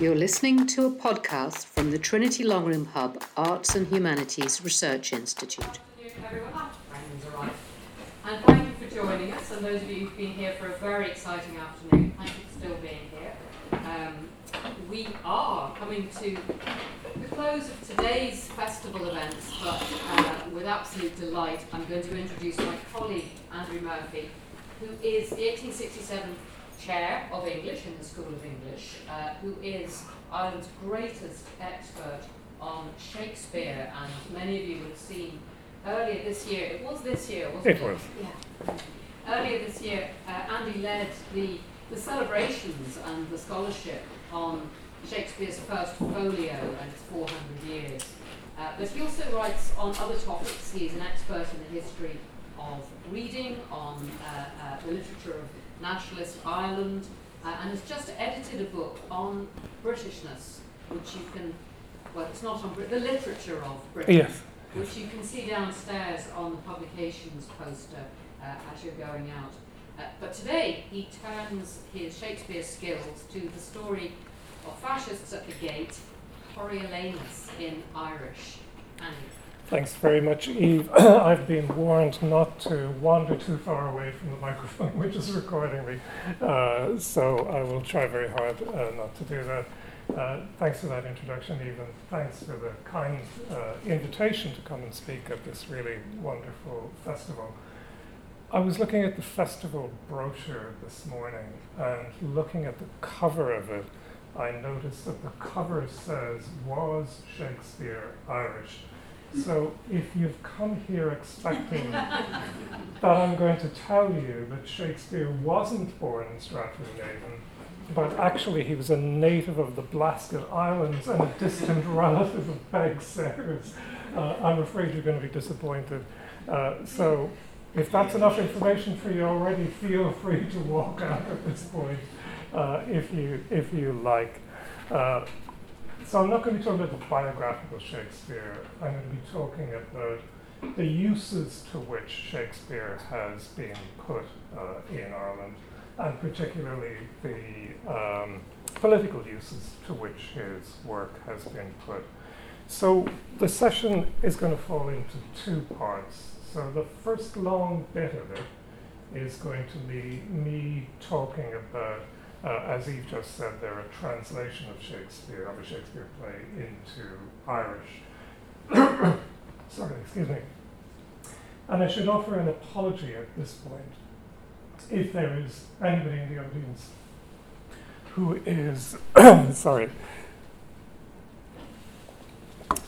You're listening to a podcast from the Trinity Long Room Hub Arts and Humanities Research Institute. And thank you for joining us, and those of you who've been here for a very exciting afternoon, thank you for still being here. Um, we are coming to the close of today's festival events, but uh, with absolute delight, I'm going to introduce my colleague, Andrew Murphy, who is the 1867 Chair of English in the School of English, uh, who is Ireland's greatest expert on Shakespeare, and many of you have seen earlier this year, it was this year, wasn't it? It was. Yeah. Earlier this year, uh, Andy led the, the celebrations and the scholarship on Shakespeare's first folio and its 400 years. Uh, but he also writes on other topics. He's an expert in the history of reading, on uh, uh, the literature of nationalist Ireland, uh, and has just edited a book on Britishness, which you can, well, it's not on Brit- the literature of Britain, yes. which you can see downstairs on the publications poster uh, as you're going out. Uh, but today he turns his Shakespeare skills to the story of fascists at the gate, Coriolanus in Irish. Andy. Thanks very much, Eve. I've been warned not to wander too far away from the microphone which is recording me, uh, so I will try very hard uh, not to do that. Uh, thanks for that introduction, Eve, and thanks for the kind uh, invitation to come and speak at this really wonderful festival. I was looking at the festival brochure this morning and looking at the cover of it, I noticed that the cover says, Was Shakespeare Irish? So if you've come here expecting that I'm going to tell you that Shakespeare wasn't born in Stratford-on-Avon, but actually he was a native of the Blasket Islands and a distant relative of Peig Sayers, uh, I'm afraid you're going to be disappointed. Uh, so if that's enough information for you already, feel free to walk out at this point uh, if you if you like. So I'm not going to be talking about the biographical Shakespeare. I'm going to be talking about the uses to which Shakespeare has been put uh, in Ireland, and particularly the um, political uses to which his work has been put. So the session is going to fall into two parts. So the first long bit of it is going to be me talking about uh, as Eve just said, they're a translation of Shakespeare, of a Shakespeare play into Irish. Sorry, excuse me. And I should offer an apology at this point if there is anybody in the audience who is, sorry,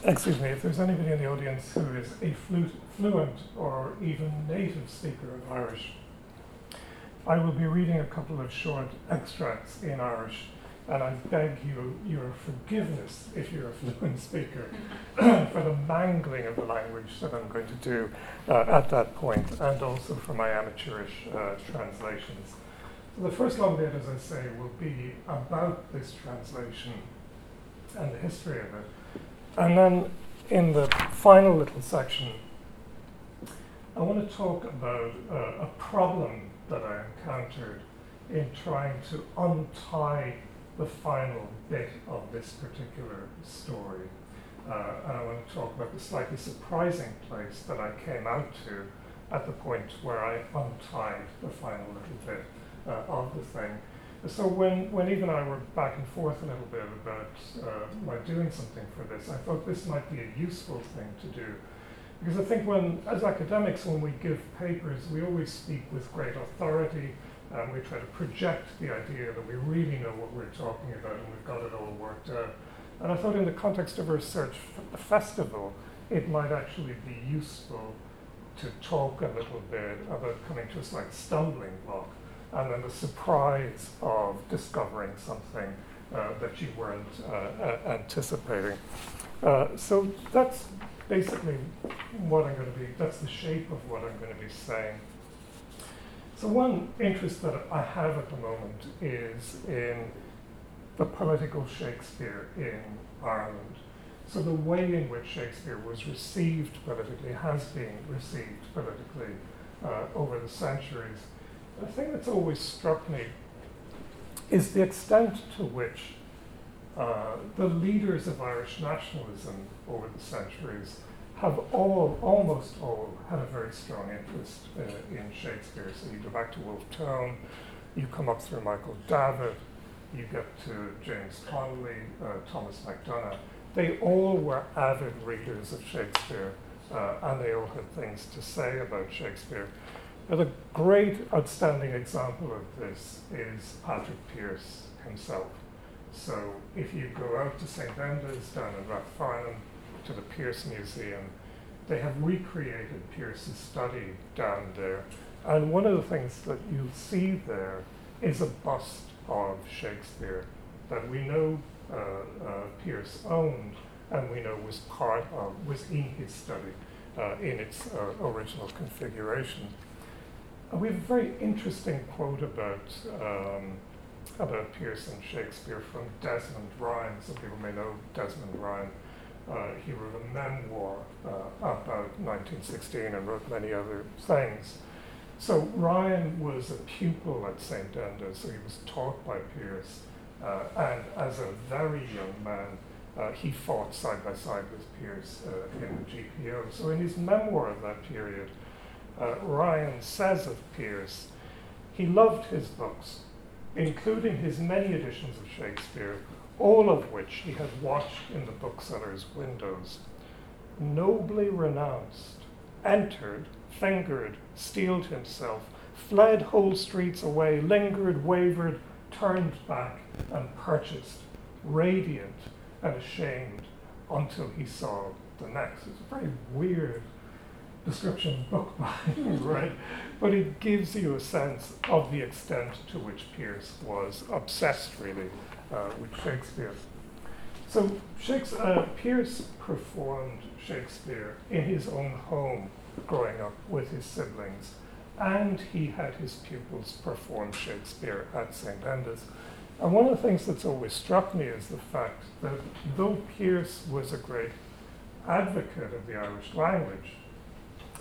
excuse me, if there's anybody in the audience who is a flu- fluent or even native speaker of Irish, I will be reading a couple of short extracts in Irish, and I beg you your forgiveness if you're a fluent speaker for the mangling of the language that I'm going to do uh, at that point, and also for my amateurish uh, translations. So the first long bit, as I say, will be about this translation and the history of it. And then in the final little section, I want to talk about uh, a problem that I encountered in trying to untie the final bit of this particular story. Uh, and I want to talk about the slightly surprising place that I came out to at the point where I untied the final little bit uh, of the thing. So when, when Eve and I were back and forth a little bit about uh, my doing something for this, I thought this might be a useful thing to do because I think when, as academics, when we give papers, we always speak with great authority and we try to project the idea that we really know what we're talking about and we've got it all worked out. And I thought in the context of a research f- festival, it might actually be useful to talk a little bit about coming to a slight stumbling block and then the surprise of discovering something uh, that you weren't uh, anticipating. Uh, so that's basically what I'm going to be, that's the shape of what I'm going to be saying. So, one interest that I have at the moment is in the political Shakespeare in Ireland. So, the way in which Shakespeare was received politically, has been received politically uh, over the centuries. The thing that's always struck me is the extent to which uh, the leaders of Irish nationalism over the centuries have all, almost all, had a very strong interest uh, in Shakespeare. So you go back to Wolfe Tone, you come up through Michael Davitt, you get to James Connolly, uh, Thomas MacDonagh. They all were avid readers of Shakespeare, uh, and they all had things to say about Shakespeare. But a great, outstanding example of this is Patrick Pearse himself. So if you go out to St. Andrews down in Rathfarnham, to the Pearse Museum, they have recreated Pearse's study down there. And one of the things that you'll see there is a bust of Shakespeare that we know uh, uh, Pearse owned and we know was part of, was in his study uh, in its uh, original configuration. we have a very interesting quote about, um, about Pearse and Shakespeare from Desmond Ryan. Some people may know Desmond Ryan. Uh, he wrote a memoir uh, about 1916 and wrote many other things. So Ryan was a pupil at St. Enda's, so he was taught by Pearse. Uh, and as a very young man, uh, he fought side by side with Pearse uh, in the GPO. So in his memoir of that period, uh, Ryan says of Pearse, he loved his books, including his many editions of Shakespeare, all of which he had watched in the bookseller's windows. Nobly renounced, entered, fingered, steeled himself, fled whole streets away, lingered, wavered, turned back, and purchased, radiant and ashamed, until he saw the next. It's a very weird description book by right? But it gives you a sense of the extent to which Pearse was obsessed, really, uh, with Shakespeare. So Shakespeare, uh, Pearse performed Shakespeare in his own home growing up with his siblings, and he had his pupils perform Shakespeare at St. Enda's. And one of the things that's always struck me is the fact that though Pearse was a great advocate of the Irish language,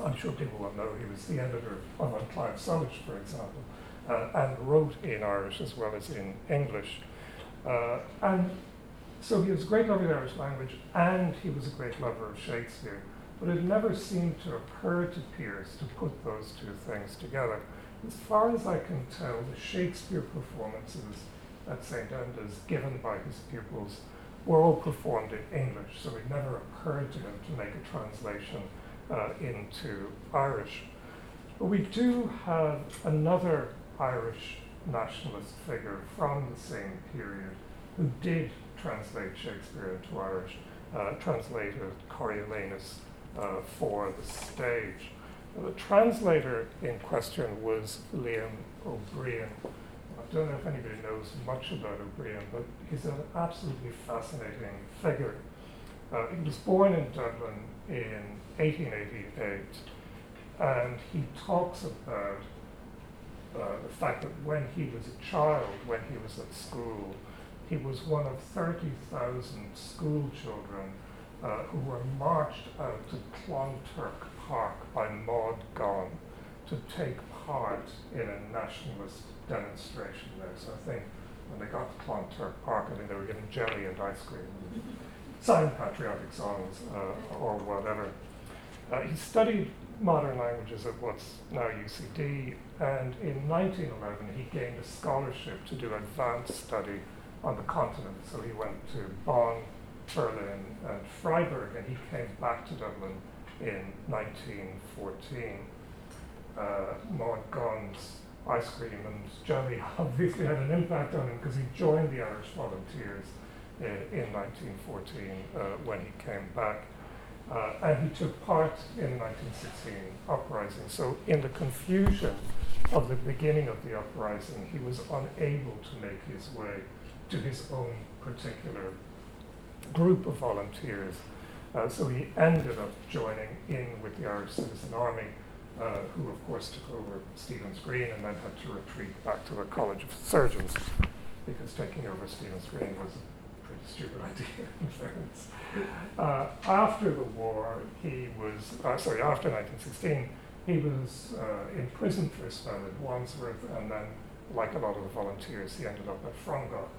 I'm sure people will know he was the editor of An Claidheamh Soluis, for example, uh, and wrote in Irish as well as in English. Uh, and so he was a great lover of the Irish language and he was a great lover of Shakespeare. But it never seemed to occur to Pearse to put those two things together. As far as I can tell, the Shakespeare performances at St. Enda's given by his pupils were all performed in English, so it never occurred to him to make a translation uh, into Irish. But we do have another Irish nationalist figure from the same period who did translate Shakespeare into Irish, uh, translated Coriolanus uh, for the stage. The translator in question was Liam O'Brien. I don't know if anybody knows much about O'Brien, but he's an absolutely fascinating figure. Uh, he was born in Dublin in 1888, and he talks about uh, the fact that when he was a child, when he was at school, he was one of 30,000 school children uh, who were marched out to Clonturk Park by Maud Gonne to take part in a nationalist demonstration there. So I think when they got to Clonturk Park, I mean, they were getting jelly and ice cream, sang patriotic songs uh, or whatever. Uh, he studied modern languages at what's now UCD, and in 1911 he gained a scholarship to do advanced study on the continent. So he went to Bonn, Berlin, and Freiburg, and he came back to Dublin in 1914. Uh, Gonne's ice cream and jelly obviously had an impact on him because he joined the Irish Volunteers in 1914 uh, when he came back. Uh, and he took part in 1916 uprising. So, in the confusion of the beginning of the uprising, he was unable to make his way to his own particular group of volunteers. Uh, so he ended up joining in with the Irish Citizen Army, uh, who of course took over Stephen's Green and then had to retreat back to the College of Surgeons because taking over Stephen's Green was stupid idea in fairness. Uh, after the war, he was, uh, sorry, after 1916, he was uh, imprisoned for a spell at Wandsworth, and then, like a lot of the volunteers, he ended up at Frongoch.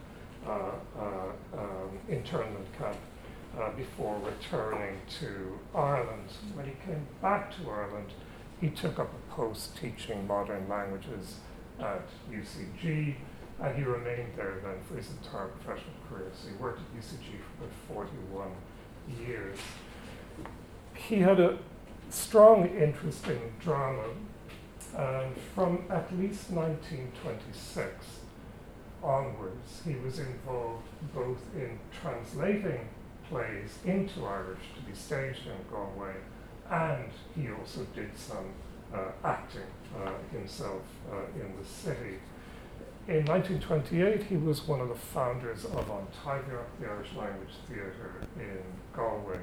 uh, uh, um, internment camp uh, before returning to Ireland. When he came back to Ireland, he took up a post teaching modern languages at UCG, and he remained there then for his entire professional career. So he worked at UCG for about 41 years. He had a strong interest in drama and from at least 1926 onwards, he was involved both in translating plays into Irish to be staged in Galway, and he also did some uh, acting uh, himself uh, in the city. In 1928, he was one of the founders of Taibhdhearc, the Irish Language Theatre in Galway.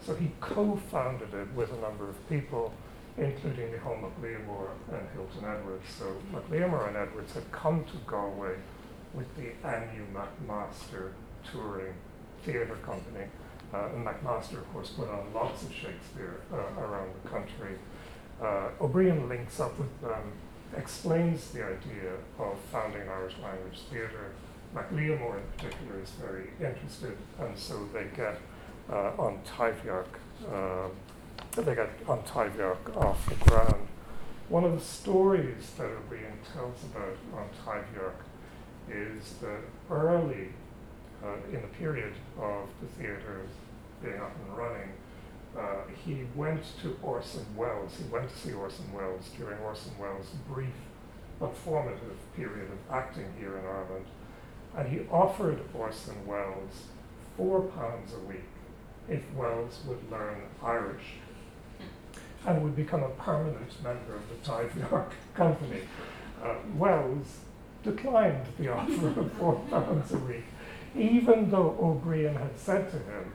So he co-founded it with a number of people, including Micheál Mac Liammóir and Hilton Edwards. So Liammóir and Edwards had come to Galway with the Anew McMaster touring theatre company. Uh, and McMaster, of course, put on lots of Shakespeare uh, around the country. Uh, O'Brien links up with them, explains the idea of founding Irish language theatre. Mac Liammóir, in particular, is very interested, and so they get uh, An Taibhdhearc, uh, they get An Taibhdhearc off the ground. One of the stories that O'Brien tells about An Taibhdhearc is that early uh, in the period of the theatre being up and running, uh, he went to Orson Welles. He went to see Orson Welles during Orson Welles' brief but formative period of acting here in Ireland. And he offered Orson Welles four pounds a week if Welles would learn Irish and would become a permanent member of the Taibhdhearc Company. Uh, Welles declined the offer of four pounds a week, even though O'Brien had said to him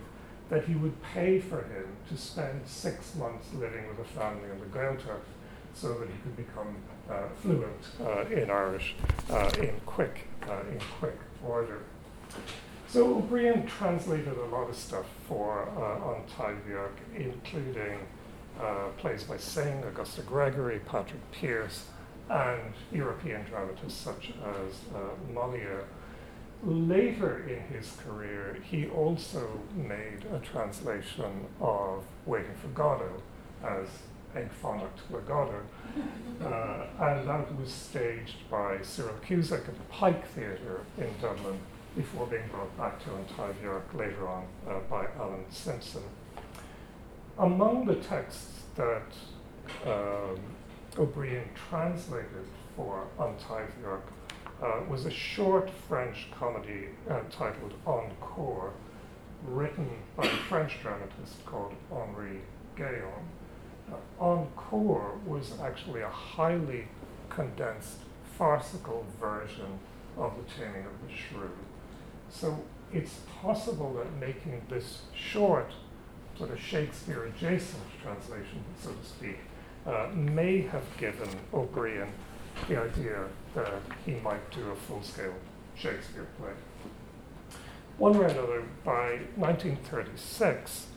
that he would pay for him to spend six months living with a family in the Gaeltacht so that he could become uh, fluent uh, in Irish uh, in quick uh, in quick order. So O'Brien translated a lot of stuff for uh, An Taibhdhearc, including uh, plays by Synge, Augusta Gregory, Patrick Pearse, and European dramatists such as uh, Moliere. Later in his career, he also made a translation of Waiting for Godot as Ag Fanacht le Godot, uh, and that was staged by Cyril Cusack at the Pike Theatre in Dublin before being brought back to An Taibhdhearc later on uh, by Alan Simpson. Among the texts that um, O'Brien translated for An Taibhdhearc uh, was a short French comedy uh, titled Encore, written by a French dramatist called Henri Ghéon. Uh, Encore was actually a highly condensed, farcical version of The Taming of the Shrew. So it's possible that making this short, sort of Shakespeare adjacent translation, so to speak, uh, may have given O'Brien the idea that he might do a full scale Shakespeare play. One way or another, by 1936,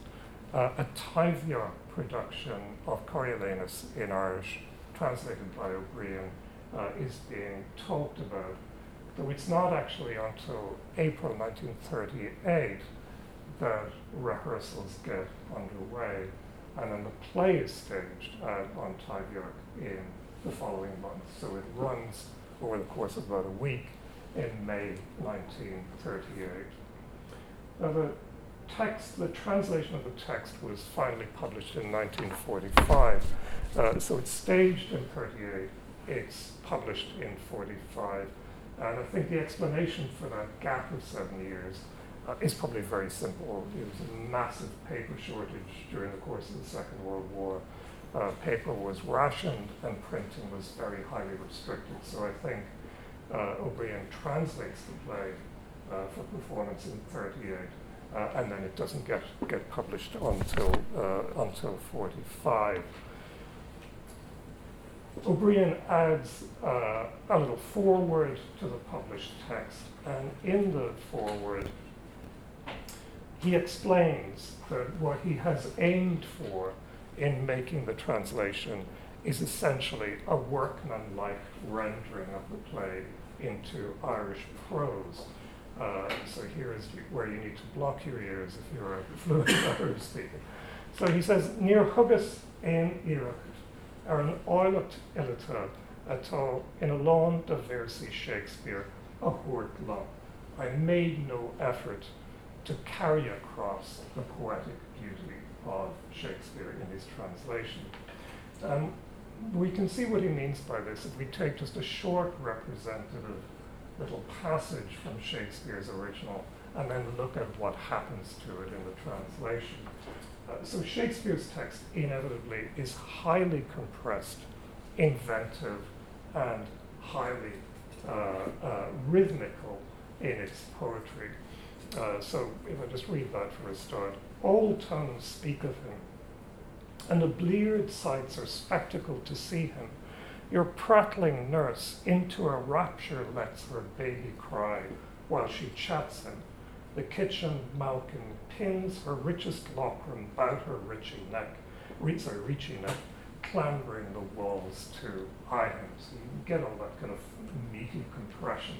uh, a Taibhdhearc production of Coriolanus in Irish, translated by O'Brien, uh, is being talked about though it's not actually until April 1938 that rehearsals get underway, and then the play is staged at, An Taibhdhearc in the following month. So it runs over the course of about a week in May 1938. Now the text, the translation of the text was finally published in 1945. Uh, so it's staged in 38, it's published in 45 and I think the explanation for that gap of seven years uh, is probably very simple. It was a massive paper shortage during the course of the Second World War. Uh, paper was rationed and printing was very highly restricted. So I think uh, O'Brien translates the play uh, for performance in 38, uh, and then it doesn't get, get published until, uh, until 45. O'Brien adds uh, a little foreword to the published text, and in the foreword, he explains that what he has aimed for in making the translation is essentially a workmanlike rendering of the play into Irish prose. Uh, so here is where you need to block your ears if you're a fluent Irish speaker. So he says, Near hugus ein iirecht, ar an áilecht ilita atá in a lawn de versi Shakespeare a hort law. I made no effort to carry across the poetic beauty of Shakespeare in his translation. Um, we can see what he means by this if we take just a short representative little passage from Shakespeare's original and then look at what happens to it in the translation. Uh, so Shakespeare's text inevitably is highly compressed, inventive, and highly uh, uh, rhythmical in its poetry. Uh, so if I just read that for a start, all tongues speak of him, and the bleared sights are spectacle to see him. Your prattling nurse into a rapture lets her baby cry while she chats him. The kitchen malkin pins her richest lockram about her richy neck, sorry, richy neck, clambering the walls to eye him. So you get all that kind of meaty compression,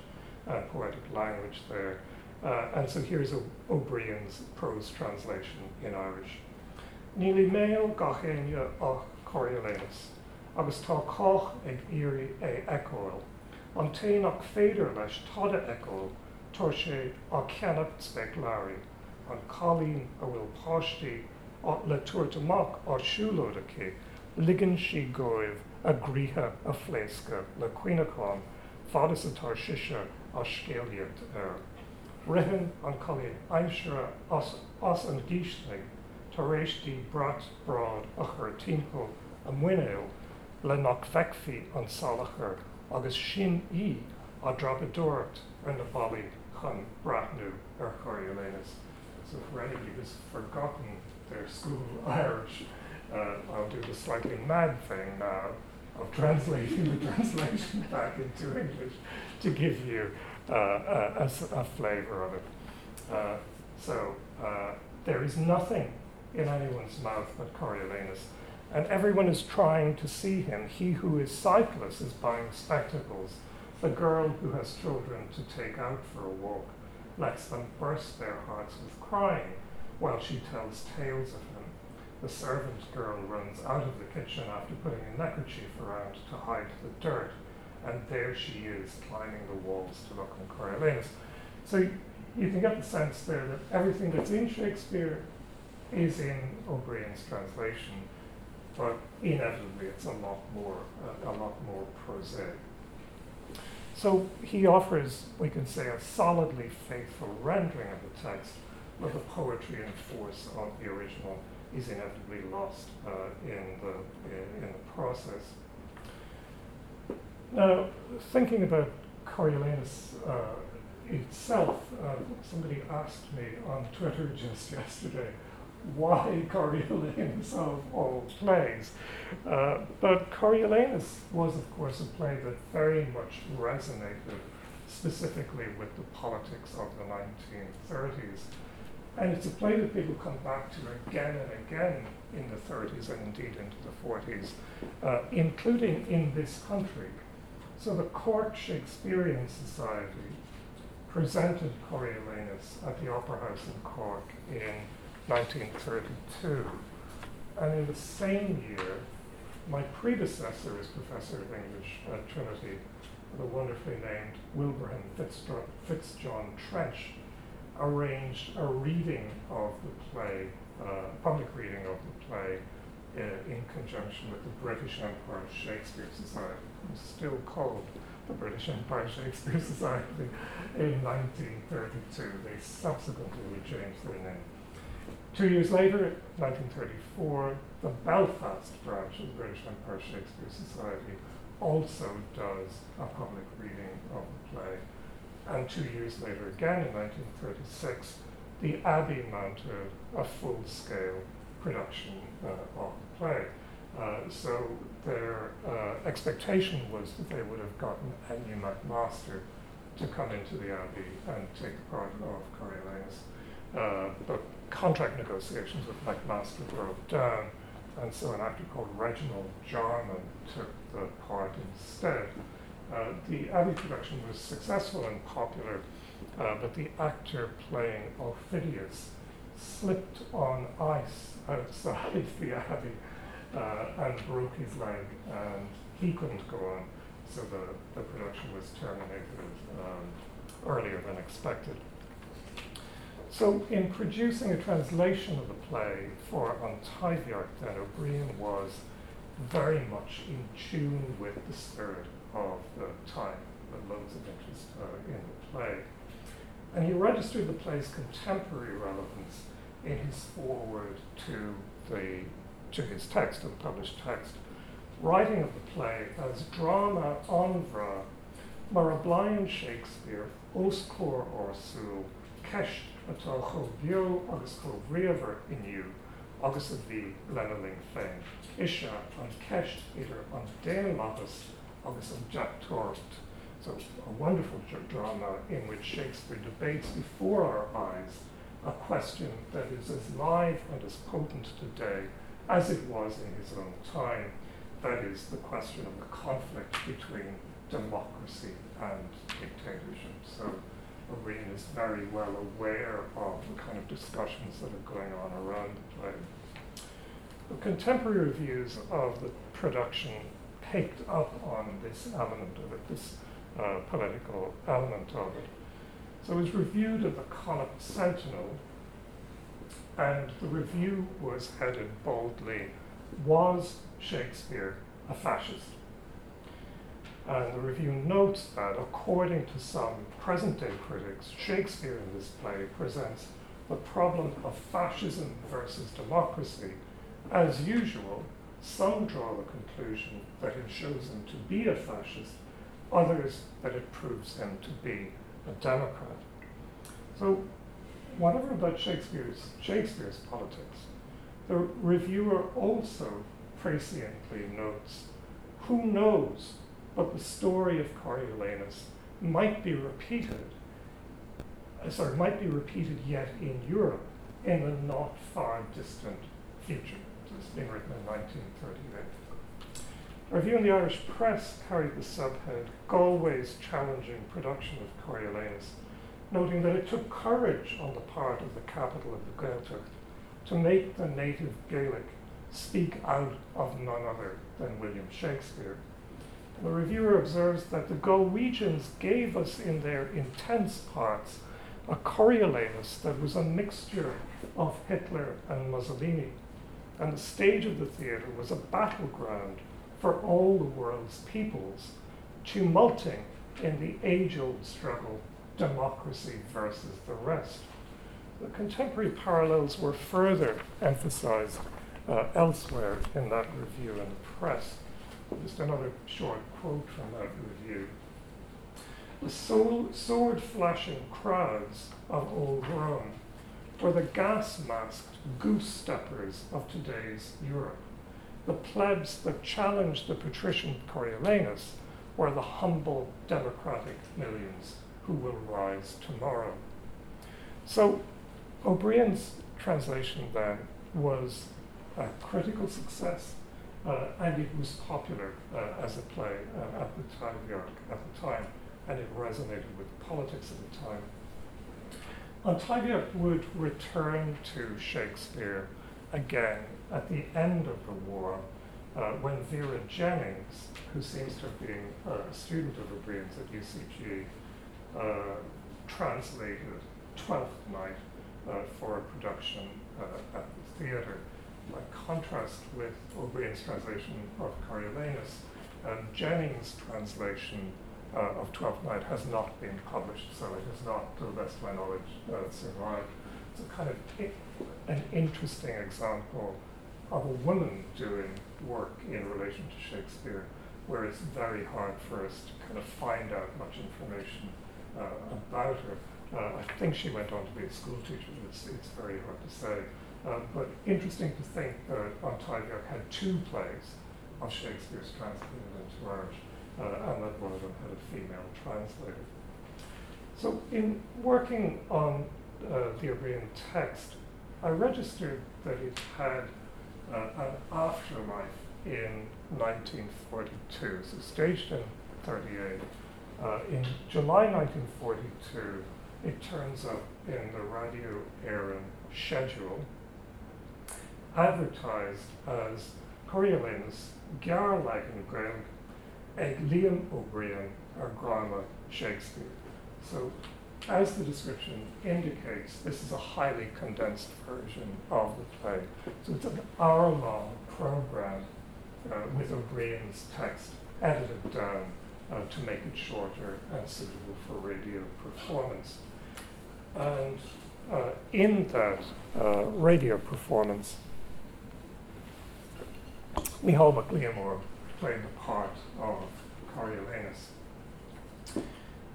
uh, poetic language there. Uh, and so here's O'Brien's prose translation in Irish. Níli méo gachéine ach Coriolanus, agus tá coch ag iri é ecoil. An téach féidir leis tada ecoil tuair á ceannacht specláí, an cholín a bhfuil páistí le tuairtamach ásúlóda cé, ligan si ggóibh a gríthe a le cuiineáin, fadas atá siise a scéaliad ar. Rihan an choí aimsere as, as an gíisling, tá rééistí brat brad a chur timppó a muineil le nach feicfií an salachar agus sin í a drapadúirt ar na ballí chun brathnú ar choirlénas. So anybody has forgotten their school Irish, uh, I'll do the slightly mad thing now of translating the translation back into English to give you uh, a, a, a, flavor of it. Uh, so uh, there is nothing in anyone's mouth but Coriolanus, and everyone is trying to see him. He who is sightless is buying spectacles. The girl who has children to take out for a walk lets them burst their hearts with crying while she tells tales of him. The servant girl runs out of the kitchen after putting a neckerchief around to hide the dirt and there she is climbing the walls to look on Coriolanus. So you can get the sense there that everything that's in Shakespeare is in O'Brien's translation, but inevitably it's a lot more, a lot more prosaic. So he offers, we can say, a solidly faithful rendering of the text, but the poetry and force of the original is inevitably lost uh, in, the, in, in the process. Now, thinking about Coriolanus uh, itself, uh, somebody asked me on Twitter just yesterday why Coriolanus of all plays. Uh, but Coriolanus was, of course, a play that very much resonated specifically with the politics of the 1930s. And it's a play that people come back to again and again in the 30s and indeed into the 40s, uh, including in this country. So the Cork Shakespearean Society presented Coriolanus at the Opera House in Cork in 1932. And in the same year, my predecessor as professor of English at Trinity, the wonderfully named Wilbraham Fitzjohn Trench, arranged a reading of the play, uh, public reading of the play, uh, in conjunction with the British Empire Shakespeare Society still called the British Empire Shakespeare Society in 1932. They subsequently changed their name. Two years later, 1934, the Belfast branch of the British Empire Shakespeare Society also does a public reading of the play. And two years later, again in 1936, the Abbey mounted a full scale production uh, of the play. Uh, so their uh, expectation was that they would have gotten Anew McMaster to come into the Abbey and take the part of Coriolanus. Uh, but contract negotiations with McMaster broke down, and so an actor called Reginald Jarman took the part instead. Uh, the Abbey production was successful and popular, uh, but the actor playing Aufidius slipped on ice outside the Abbey uh, and broke his leg, and he couldn't go on, so the, the production was terminated um, earlier than expected. So, in producing a translation of the play for An Taibhdhearc, then O'Brien was very much in tune with the spirit of the time, with loads of interest uh, in the play. And he registered the play's contemporary relevance in his foreword to the to his text, to the published text, writing of the play as drama onvra mar a Shakespeare os cór orsú ceist atá cho bio agus cho riamhar inniu agus a bhí lenaling féin. Isise an ceist idir an déan mapas agus an Jack Tort. So a wonderful drama in which Shakespeare debates before our eyes a question that is as live and as potent today as it was in his own time. That is the question of the conflict between democracy and dictatorship. So O'Brien is very well aware of the kind of discussions that are going on around the play. The contemporary reviews of the production picked up on this element of it, this uh, political element of it. So it was reviewed at the Connacht Sentinel, and the review was headed boldly Was Shakespeare a fascist? And the review notes that, according to some present day critics, Shakespeare in this play presents the problem of fascism versus democracy. As usual, some draw the conclusion that it shows him to be a fascist, others that it proves him to be a Democrat. So, whatever about Shakespeare's, Shakespeare's politics, the reviewer also presciently notes who knows but the story of Coriolanus might be repeated, uh, sorry, might be repeated yet in Europe in the not far distant future. It's being written in 1938. A review in the Irish press carried the subhead Galway's challenging production of Coriolanus, noting that it took courage on the part of the capital of the Gaeltacht to make the native Gaelic speak out of none other than William Shakespeare. The reviewer observes that the Galwegians gave us in their intense parts a Coriolanus that was a mixture of Hitler and Mussolini, and the stage of the theatre was a battleground for all the world's peoples, tumulting in the age old struggle democracy versus the rest. The contemporary parallels were further emphasized uh, elsewhere in that review in the press. Just another short quote from that review. The sword flashing crowds of old Rome were the gas masked goose steppers of today's Europe. The plebs that challenged the patrician Coriolanus were the humble democratic millions who will rise tomorrow. So O'Brien's translation then was a critical success, uh, and it was popular uh, as a play uh, at the time, York, at the time, and it resonated with the politics at the time. An would return to Shakespeare again at the end of the war uh, when Vera Jennings, who seems to have been a student of O'Brien's at UCG, uh, translated Twelfth Night uh, for a production uh, at the theatre. By contrast with O'Brien's translation of Coriolanus, um, Jennings' translation uh, of Twelfth Night has not been published, so it has not, to the best of my knowledge, uh, survived. It's a kind of an interesting example of a woman doing work in relation to Shakespeare, where it's very hard for us to kind of find out much information uh, about her. Uh, I think she went on to be a school teacher, it's, it's very hard to say. Uh, but interesting to think that An had two plays of Shakespeare's translated into Irish, uh, and that one of them had a female translator. So, in working on uh, the O'Brien text, I registered that it had uh, an afterlife in 1942, so staged in 38. Uh, in July 1942, it turns up in the Radio Éireann schedule, advertised as Coriolanus Garlagan Greg Egg Liam O'Brien or Grama Shakespeare. So as the description indicates, this is a highly condensed version of the play. So it's an hour-long program uh, with O'Brien's text edited down uh, to make it shorter and suitable for radio performance. And uh, in that uh, radio performance, Micheál Mac Liammóir played the part of Coriolanus.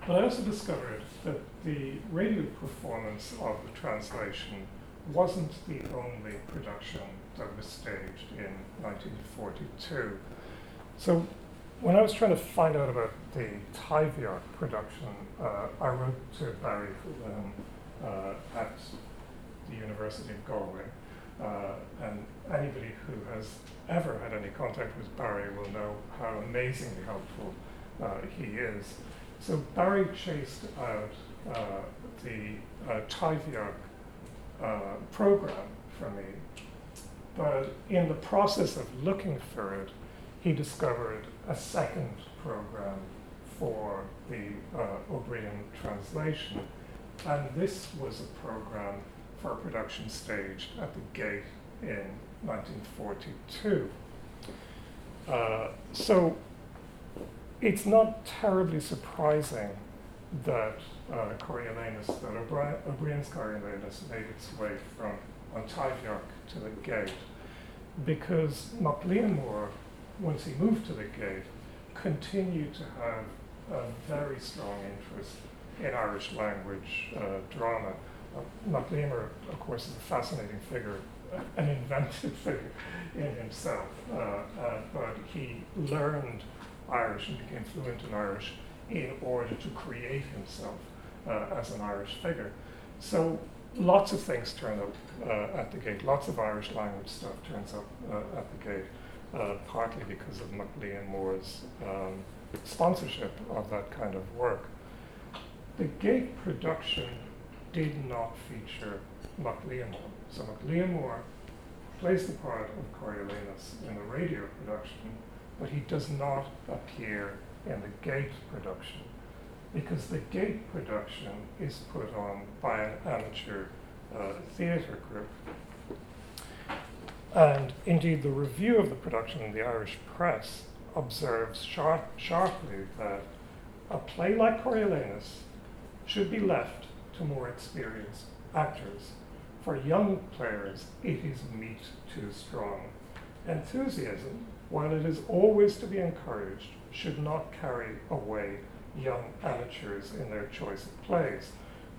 But I also discovered that the radio performance of the translation wasn't the only production that was staged in 1942. So when I was trying to find out about the Taibhdhearc production, uh, I wrote to Barry um, uh, at the University of Galway. Uh, and anybody who has ever had any contact with Barry will know how amazingly helpful uh, he is. So Barry chased out uh, the uh, uh, program for me, but in the process of looking for it, he discovered a second program for the uh, O'Brien translation, and this was a program for a production staged at the Gate in 1942. Uh, so it's not terribly surprising that uh, Coriolanus, that O'Brien's Coriolanus made its way from An Taibhdhearc to the gate, because Mac Liammóir, once he moved to the gate, continued to have a very strong interest in Irish language uh, drama. Uh, Mac Liammóir, of course, is a fascinating figure, an inventive figure in himself, uh, uh, but he learned Irish and became fluent in Irish in order to create himself uh, as an Irish figure. So lots of things turn up uh, at the gate. Lots of Irish language stuff turns up uh, at the gate, uh, partly because of Mac Liammóir's um, sponsorship of that kind of work. The gate production did not feature Mac Liammóir. So Mac Liammóir plays the part of Coriolanus in the radio production but he does not appear in the gate production because the gate production is put on by an amateur uh, theatre group. And indeed, the review of the production in the Irish press observes sharp, sharply that a play like Coriolanus should be left to more experienced actors. For young players, it is meat too strong. Enthusiasm while it is always to be encouraged, should not carry away young amateurs in their choice of plays.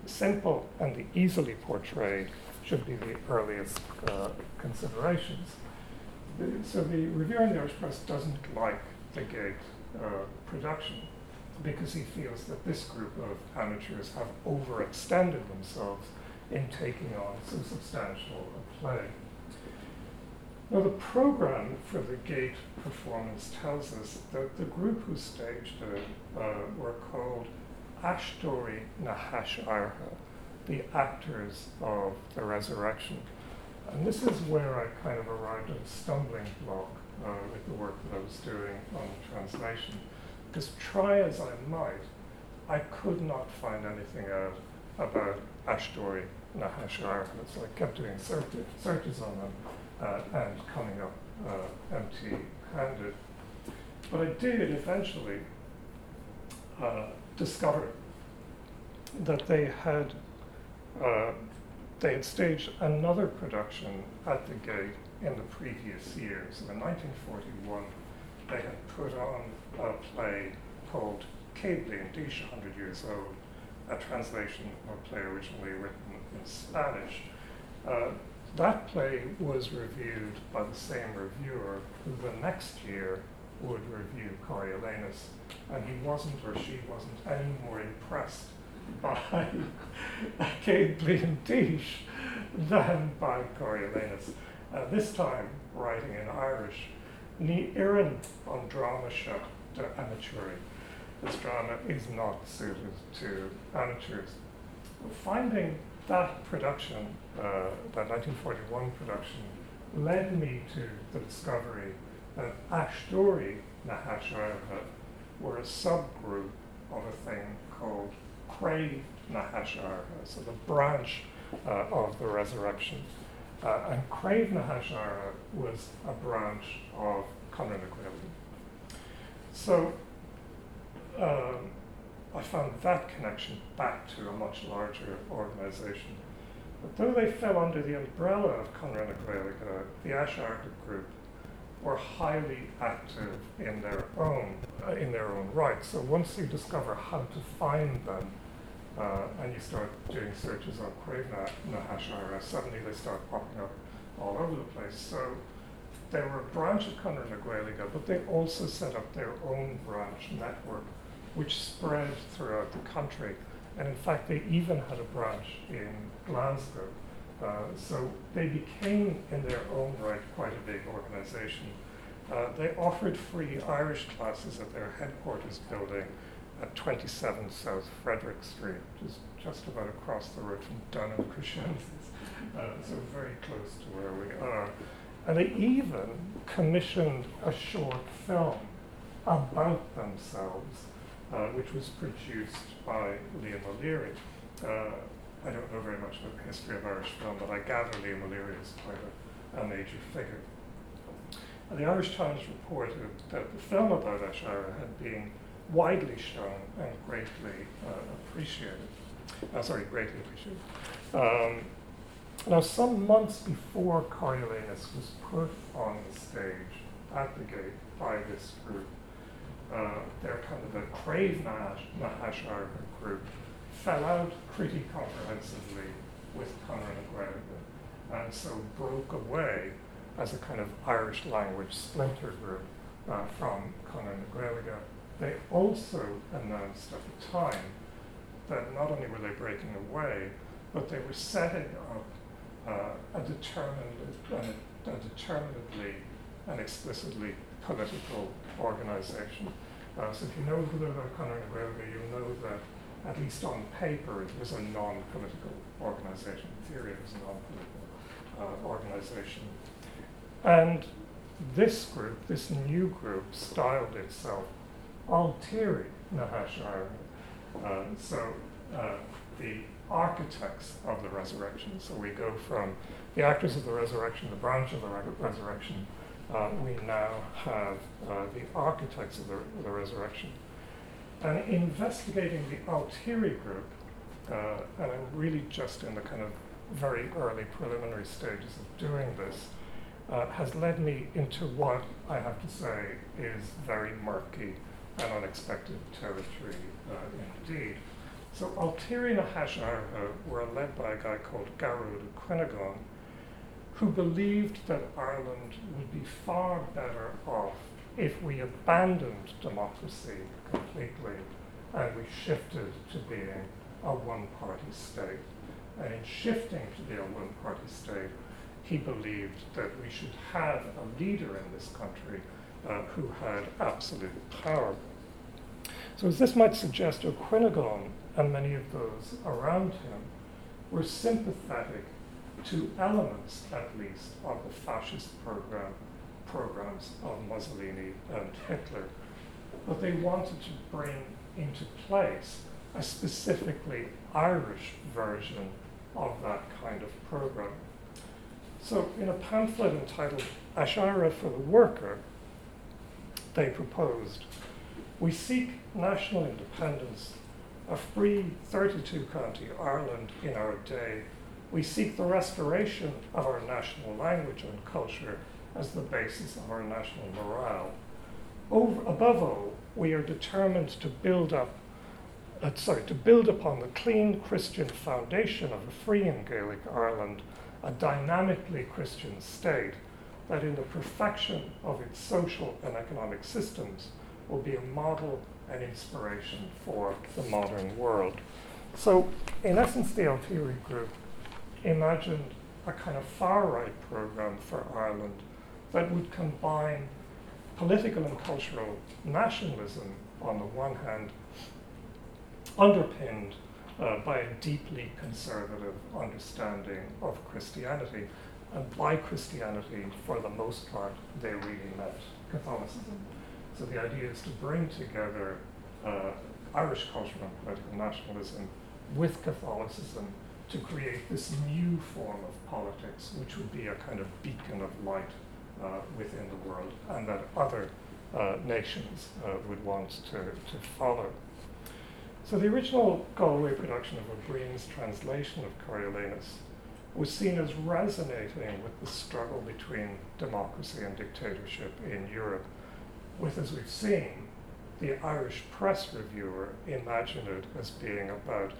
The simple and the easily portrayed should be the earliest uh, considerations. So the reviewer in the Irish Press doesn't like the Gate uh, production because he feels that this group of amateurs have overextended themselves in taking on so substantial a play. Now, the program for the gate performance tells us that the group who staged it uh, were called Ashtori Nahash Arha, the actors of the resurrection. And this is where I kind of arrived at a stumbling block uh, with the work that I was doing on translation. Because try as I might, I could not find anything out about Ashtori Nahash Arha. So I kept doing searches on them uh, and coming up uh, empty-handed. But I did eventually uh, discover that they had uh, they had staged another production at the Gate in the previous year. So in 1941, they had put on a play called Cable and Dish, 100 years old, a translation of a play originally written in Spanish. Uh, that play was reviewed by the same reviewer who the next year would review Coriolanus, and he wasn't or she wasn't any more impressed by Bliain Dish than by Coriolanus. Uh, this time, writing in Irish, Ní Iran on drama show amateur. this drama is not suited to amateurs. Finding that production, uh, that 1941 production, led me to the discovery that Ashtori Nahash were a subgroup of a thing called Crave Nahash so the branch uh, of the resurrection. Uh, and Craobh na hAiséirghe was a branch of Conran So um, I found that connection back to a much larger organization. But though they fell under the umbrella of Conran the Asharka group were highly active in their own uh, in their own right. So once you discover how to find them, uh, and you start doing searches on Crave Nahashara, suddenly they start popping up all over the place. So they were a branch of Conran but they also set up their own branch network, which spread throughout the country. And in fact, they even had a branch in Glasgow. Uh, so they became, in their own right, quite a big organization. Uh, they offered free Irish classes at their headquarters building at 27 South Frederick Street, which is just about across the road from Dunham Crescences, uh, so very close to where we are. And they even commissioned a short film about themselves, uh, which was produced by Liam O'Leary. Uh, I don't know very much about the history of Irish film, but I gather Liam O'Leary is quite a, a major figure. And the Irish Times reported that the film about Aiséirghe had been widely shown and greatly uh, appreciated. Uh, sorry, greatly appreciated. Um, now, some months before Coriolanus was put on the stage at the gate by this group, uh, they're kind of a Craobh na hAiséirghe group fell out pretty comprehensively with Conran and and so broke away as a kind of Irish language splinter group uh, from Conran and They also announced at the time that not only were they breaking away, but they were setting up uh, a determined, a, a determinedly and explicitly political organization. Uh, so if you know a little bit about Conran and you'll know that at least on paper, it was a non-political organization. In theory, it was a non-political uh, organization. And this group, this new group, styled itself Altieri Nahash uh, so uh, the architects of the resurrection. So we go from the actors of the resurrection, the branch of the re- resurrection. Uh, we now have uh, the architects of the, the resurrection. And investigating the Ailtirí group, uh, and I'm really just in the kind of very early preliminary stages of doing this, uh, has led me into what I have to say is very murky and unexpected territory uh, indeed. So Ailtirí na hAiséirghe were led by a guy called Gearóid Cuinneagáin, who believed that Ireland would be far better off if we abandoned democracy completely and we shifted to being a one party state. And in shifting to be a one party state, he believed that we should have a leader in this country uh, who had absolute power. So, as this might suggest, Ó Cuinneagáin and many of those around him were sympathetic to elements, at least, of the fascist program programs of Mussolini and Hitler, but they wanted to bring into place a specifically Irish version of that kind of program. So, in a pamphlet entitled Aiséirghe for the Worker, they proposed we seek national independence, a free 32 county Ireland in our day. We seek the restoration of our national language and culture as the basis of our national morale. Over, above all, we are determined to build up, uh, sorry, to build upon the clean Christian foundation of a free and Gaelic Ireland, a dynamically Christian state that, in the perfection of its social and economic systems, will be a model and inspiration for the modern world. So, in essence, the Ailtirí Group imagined a kind of far right program for Ireland that would combine political and cultural nationalism on the one hand, underpinned uh, by a deeply conservative understanding of Christianity. And by Christianity, for the most part, they really meant Catholicism. So the idea is to bring together uh, Irish cultural and political nationalism with Catholicism to create this new form of politics, which would be a kind of beacon of light uh, within the world, and that other uh, nations uh, would want to, to follow. So the original Galway production of O'Brien's translation of Coriolanus was seen as resonating with the struggle between democracy and dictatorship in Europe, with, as we've seen, the Irish press reviewer imagined it as being about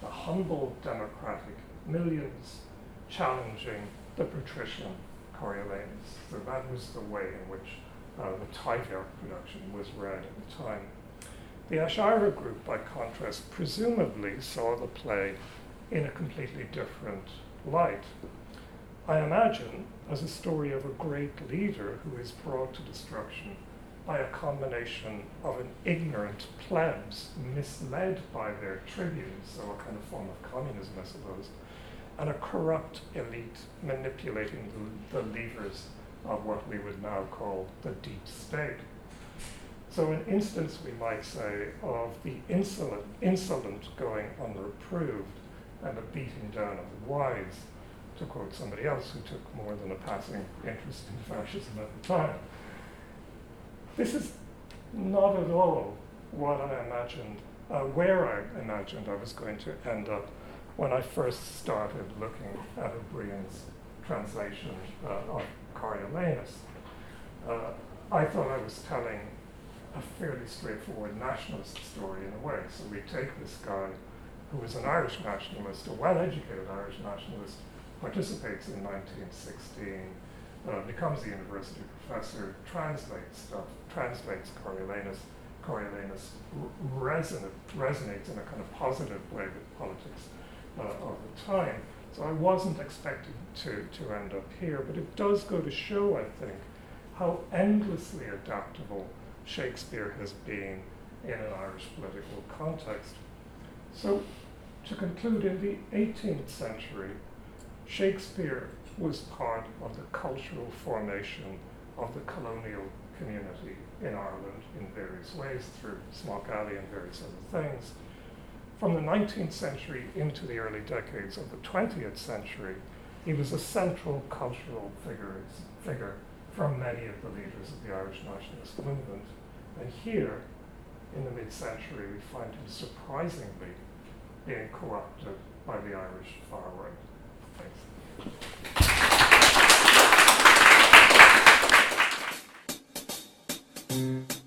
the humble democratic millions challenging the patrician Coriolanus. So that was the way in which uh, the Taibhdhearc production was read at the time. The Ash-Ira group, by contrast, presumably saw the play in a completely different light. I imagine as a story of a great leader who is brought to destruction by a combination of an ignorant plebs misled by their tribunes, so a kind of form of communism, I suppose, and a corrupt elite manipulating the, the levers of what we would now call the deep state. So, an instance, we might say, of the insolent, insolent going unreproved and a beating down of the wise, to quote somebody else who took more than a passing interest in fascism at the time. This is not at all what I imagined, uh, where I imagined I was going to end up when I first started looking at O'Brien's translation uh, of Coriolanus. Uh, I thought I was telling a fairly straightforward nationalist story in a way. So we take this guy who is an Irish nationalist, a well educated Irish nationalist, participates in 1916, uh, becomes a university professor, translates stuff, translates Coriolanus. Coriolanus resonate, resonates in a kind of positive way with politics uh, of the time. So I wasn't expecting to, to end up here, but it does go to show, I think, how endlessly adaptable Shakespeare has been in an Irish political context. So, to conclude, in the 18th century, Shakespeare was part of the cultural formation of the colonial community in Ireland in various ways through Smock-Alley and various other things. From the 19th century into the early decades of the 20th century, he was a central cultural figure, figure from many of the leaders of the Irish nationalist movement. And here, in the mid century, we find him surprisingly being co-opted by the Irish far right. Thanks.